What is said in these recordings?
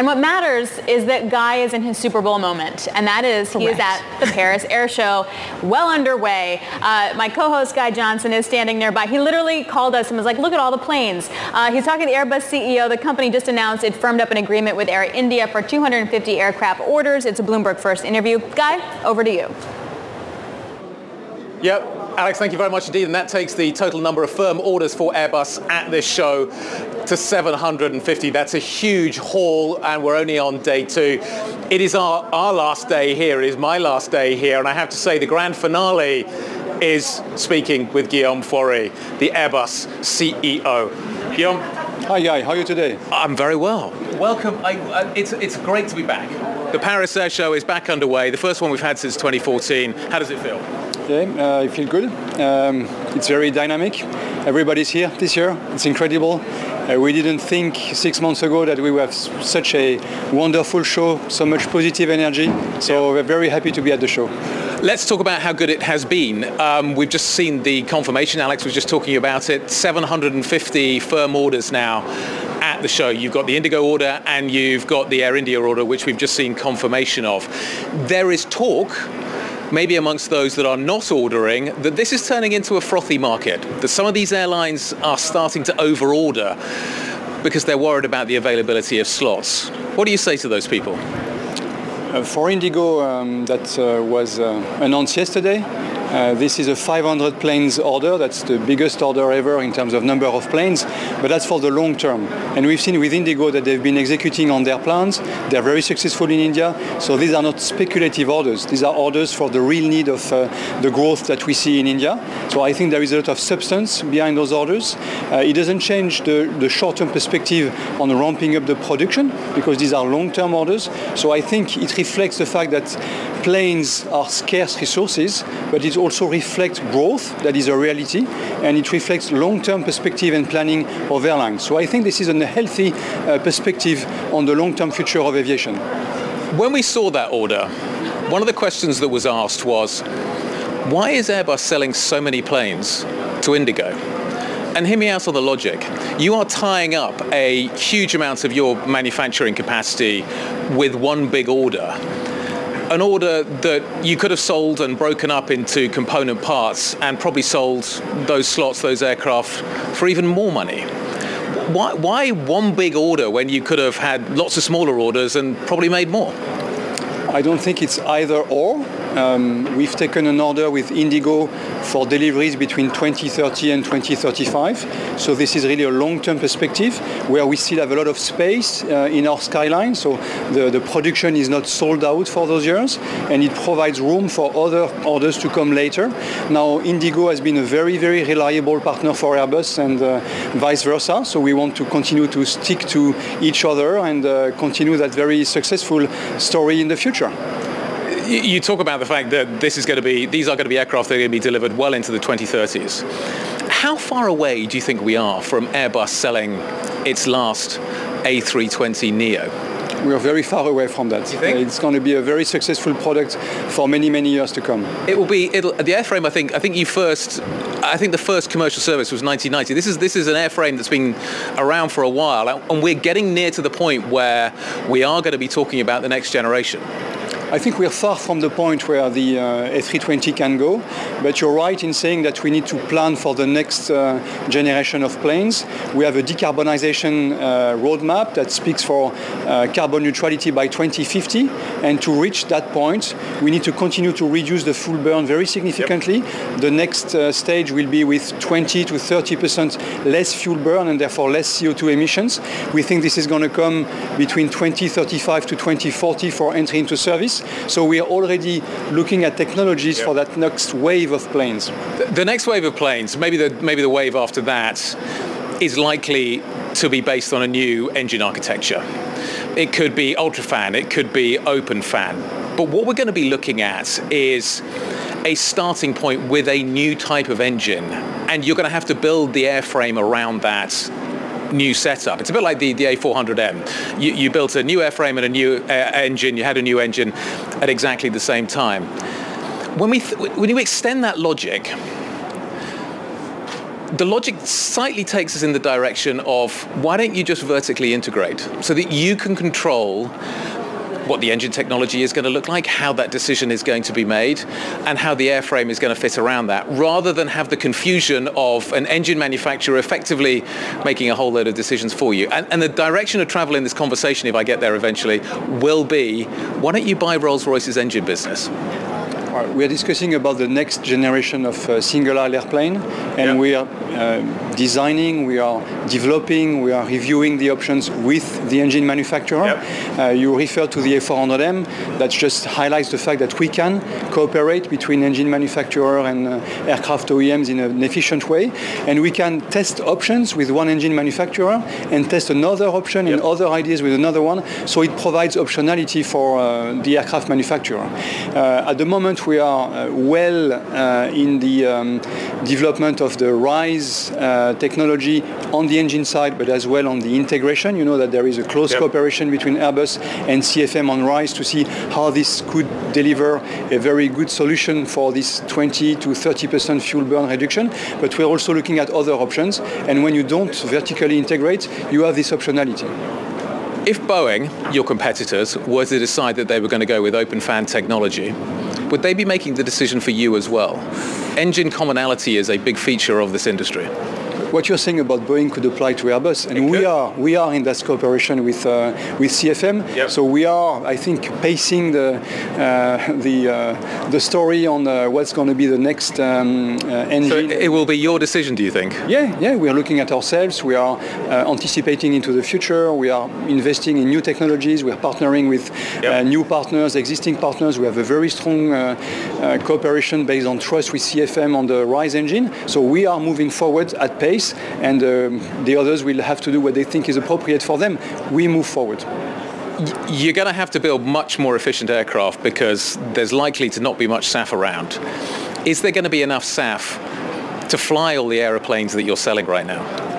And what matters is that Guy is in his Super Bowl moment, and that is Correct. he is at the Paris Air Show, well underway. Uh, my co-host Guy Johnson is standing nearby. He literally called us and was like, "Look at all the planes." Uh, he's talking to the Airbus CEO. The company just announced it firmed up an agreement with Air India for 250 aircraft orders. It's a Bloomberg first interview. Guy, over to you. Yep. Alex, thank you very much indeed. And that takes the total number of firm orders for Airbus at this show to 750. That's a huge haul and we're only on day two. It is our, our last day here. It is my last day here. And I have to say the grand finale is speaking with Guillaume Faury, the Airbus CEO. Guillaume. Hi, Guy. How are you today? I'm very well. Welcome. I, I, it's, it's great to be back. The Paris Air Show is back underway, the first one we've had since 2014. How does it feel? Yeah, uh, I feel good. Um, it's very dynamic. Everybody's here this year. It's incredible. Uh, we didn't think six months ago that we would have such a wonderful show, so much positive energy. So yeah. we're very happy to be at the show. Let's talk about how good it has been. Um, we've just seen the confirmation. Alex was just talking about it. 750 firm orders now at the show. You've got the IndiGo order and you've got the Air India order, which we've just seen confirmation of. There is talk maybe amongst those that are not ordering, that this is turning into a frothy market, that some of these airlines are starting to overorder because they're worried about the availability of slots. What do you say to those people? Uh, for IndiGo, um, that uh, was uh, announced yesterday, uh, this is a 500 planes order. That's the biggest order ever in terms of number of planes, but that's for the long term. And we've seen with IndiGo that they've been executing on their plans. They're very successful in India. So these are not speculative orders. These are orders for the real need of uh, the growth that we see in India. So I think there is a lot of substance behind those orders. Uh, it doesn't change the, the short-term perspective on ramping up the production because these are long-term orders. So I think it reflects the fact that planes are scarce resources, but it also reflects growth, that is a reality, and it reflects long-term perspective and planning of airlines. So I think this is a healthy uh, perspective on the long-term future of aviation. When we saw that order, one of the questions that was asked was, why is Airbus selling so many planes to IndiGo? And hear me out on the logic. You are tying up a huge amount of your manufacturing capacity with one big order an order that you could have sold and broken up into component parts and probably sold those slots, those aircraft for even more money. Why, why one big order when you could have had lots of smaller orders and probably made more? I don't think it's either or. Um, we've taken an order with IndiGo for deliveries between 2030 and 2035. So this is really a long-term perspective where we still have a lot of space uh, in our skyline. So the, the production is not sold out for those years and it provides room for other orders to come later. Now IndiGo has been a very, very reliable partner for Airbus and uh, vice versa. So we want to continue to stick to each other and uh, continue that very successful story in the future you talk about the fact that this is going to be these are going to be aircraft that are going to be delivered well into the 2030s. How far away do you think we are from Airbus selling its last A320 Neo? we are very far away from that. It's going to be a very successful product for many, many years to come. It will be. It'll, the airframe, I think. I think you first. I think the first commercial service was 1990. This is this is an airframe that's been around for a while, and we're getting near to the point where we are going to be talking about the next generation. I think we're far from the point where the uh, A320 can go, but you're right in saying that we need to plan for the next uh, generation of planes. We have a decarbonization uh, roadmap that speaks for carbon neutrality by 2050, and to reach that point, we need to continue to reduce the fuel burn very significantly. Yep. The next stage will be with 20 to 30% less fuel burn and therefore less CO2 emissions. We think this is going to come between 2035 to 2040 for entry into service. So we are already looking at technologies yep. for that next wave of planes. The, next wave of planes, maybe the, maybe the wave after that, is likely to be based on a new engine architecture. it could be ultrafan, it could be open fan. But what we're going to be looking at is a starting point with a new type of engine, and you're going to have to build the airframe around that new setup. It's a bit like the, the A400M. You, you built a new airframe and a new uh, engine, you had a new engine at exactly the same time. When, we th- when you extend that logic, the logic slightly takes us in the direction of why don't you just vertically integrate so that you can control what the engine technology is going to look like, how that decision is going to be made, and how the airframe is going to fit around that, rather than have the confusion of an engine manufacturer effectively making a whole load of decisions for you. And, and the direction of travel in this conversation, if I get there eventually, will be, why don't you buy Rolls-Royce's engine business? we are discussing about the next generation of uh, single aisle airplane, and yeah. we are uh, designing, we are developing, we are reviewing the options with the engine manufacturer. Uh, you refer to the A400M, that just highlights the fact that we can cooperate between engine manufacturer and uh, aircraft OEMs in an efficient way, and we can test options with one engine manufacturer and test another option yep. and other ideas with another one, so it provides optionality for uh, the aircraft manufacturer. Uh, at the moment, we are uh, well in the um, development of the RISE uh, technology on the engine side, but as well on the integration. You know that there is a close yep. cooperation between Airbus and CFM on RISE to see how this could deliver a very good solution for this 20 to 30% fuel burn reduction. But we're also looking at other options. And when you don't vertically integrate, you have this optionality. If Boeing, your competitors, were to decide that they were going to go with open fan technology, would they be making the decision for you as well? Engine commonality is a big feature of this industry what you're saying about Boeing could apply to Airbus, and we are we are in that cooperation with uh, with CFM. Yep. So we are, I think, pacing the uh, the uh, the story on uh, what's going to be the next um, uh, engine. So it will be your decision, do you think? Yeah, yeah. We are looking at ourselves. We are uh, anticipating into the future. We are investing in new technologies. We are partnering with yep. new partners, existing partners. We have a very strong cooperation based on trust with CFM on the Rise engine. So we are moving forward at pace pace, and um, the others will have to do what they think is appropriate for them. We move forward you're going to have to build much more efficient aircraft because there's likely to not be much SAF around. Is there going to be enough SAF to fly all the aeroplanes that you're selling right now?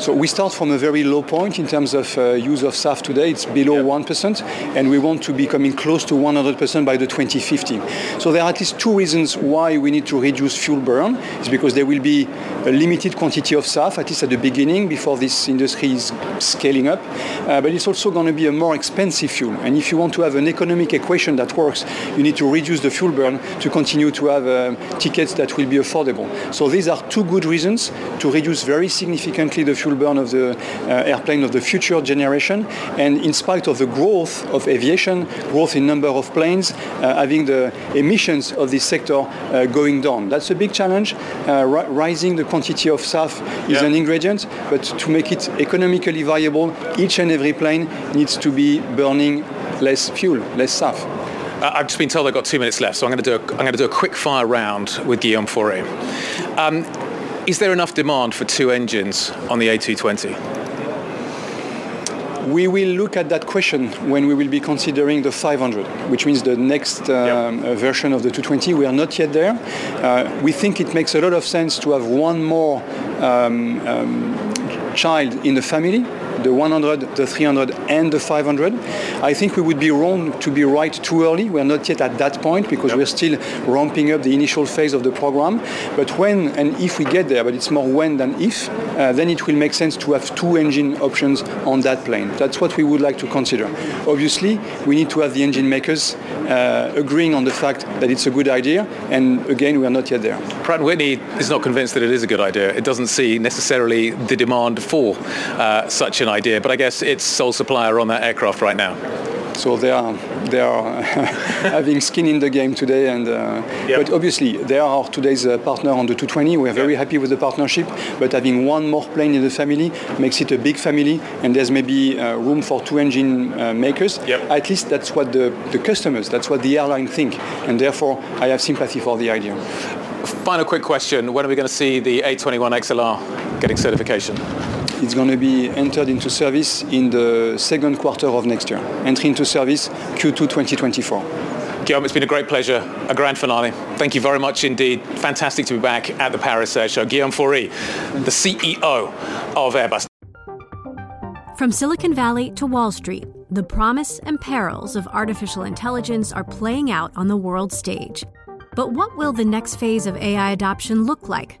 So we start from a very low point in terms of uh, use of SAF today. It's below yep. 1%, and we want to be coming close to 100% by the 2050. So there are at least two reasons why we need to reduce fuel burn. It's because there will be a limited quantity of SAF, at least at the beginning, before this industry is scaling up. Uh, but it's also going to be a more expensive fuel. And if you want to have an economic equation that works, you need to reduce the fuel burn to continue to have uh, tickets that will be affordable. So these are two good reasons to reduce very significantly the fuel fuel burn of the uh, airplane of the future generation. And in spite of the growth of aviation, growth in number of planes, uh, having the emissions of this sector uh, going down. That's a big challenge. rising the quantity of SAF is an ingredient, but to make it economically viable, each and every plane needs to be burning less fuel, less SAF. Uh, I've just been told I've got two minutes left, so I'm going to do a, I'm going to do a quick fire round with Guillaume Faury. Um, is there enough demand for two engines on the A220? We will look at that question when we will be considering the 500, which means the next um, yep. version of the 220. We are not yet there. Uh, we think it makes a lot of sense to have one more um, um, child in the family the 100, the 300, and the 500. I think we would be wrong to be right too early. We're not yet at that point because yep. we're still ramping up the initial phase of the program. But when and if we get there, but it's more when than if, uh, then it will make sense to have two engine options on that plane. That's what we would like to consider. Obviously, we need to have the engine makers uh, agreeing on the fact that it's a good idea. And again, we are not yet there. Pratt Whitney is not convinced that it is a good idea. It doesn't see necessarily the demand for uh, such an idea, but I guess it's sole supplier on that aircraft right now. So they are they are having skin in the game today, and uh, yep. but obviously they are today's uh, partner on the 220. We are very yep. happy with the partnership, but having one more plane in the family makes it a big family, and there's maybe uh, room for two engine uh, makers. Yep. At least that's what the, the customers, that's what the airline think, and therefore I have sympathy for the idea. Final quick question: When are we going to see the A321XLR getting certification? It's going to be entered into service in the second quarter of next year. Entry into service Q2 2024. Guillaume, it's been a great pleasure, a grand finale. Thank you very much indeed. Fantastic to be back at the Paris Air Show. Guillaume Faury, the CEO of Airbus. From Silicon Valley to Wall Street, the promise and perils of artificial intelligence are playing out on the world stage. But what will the next phase of AI adoption look like?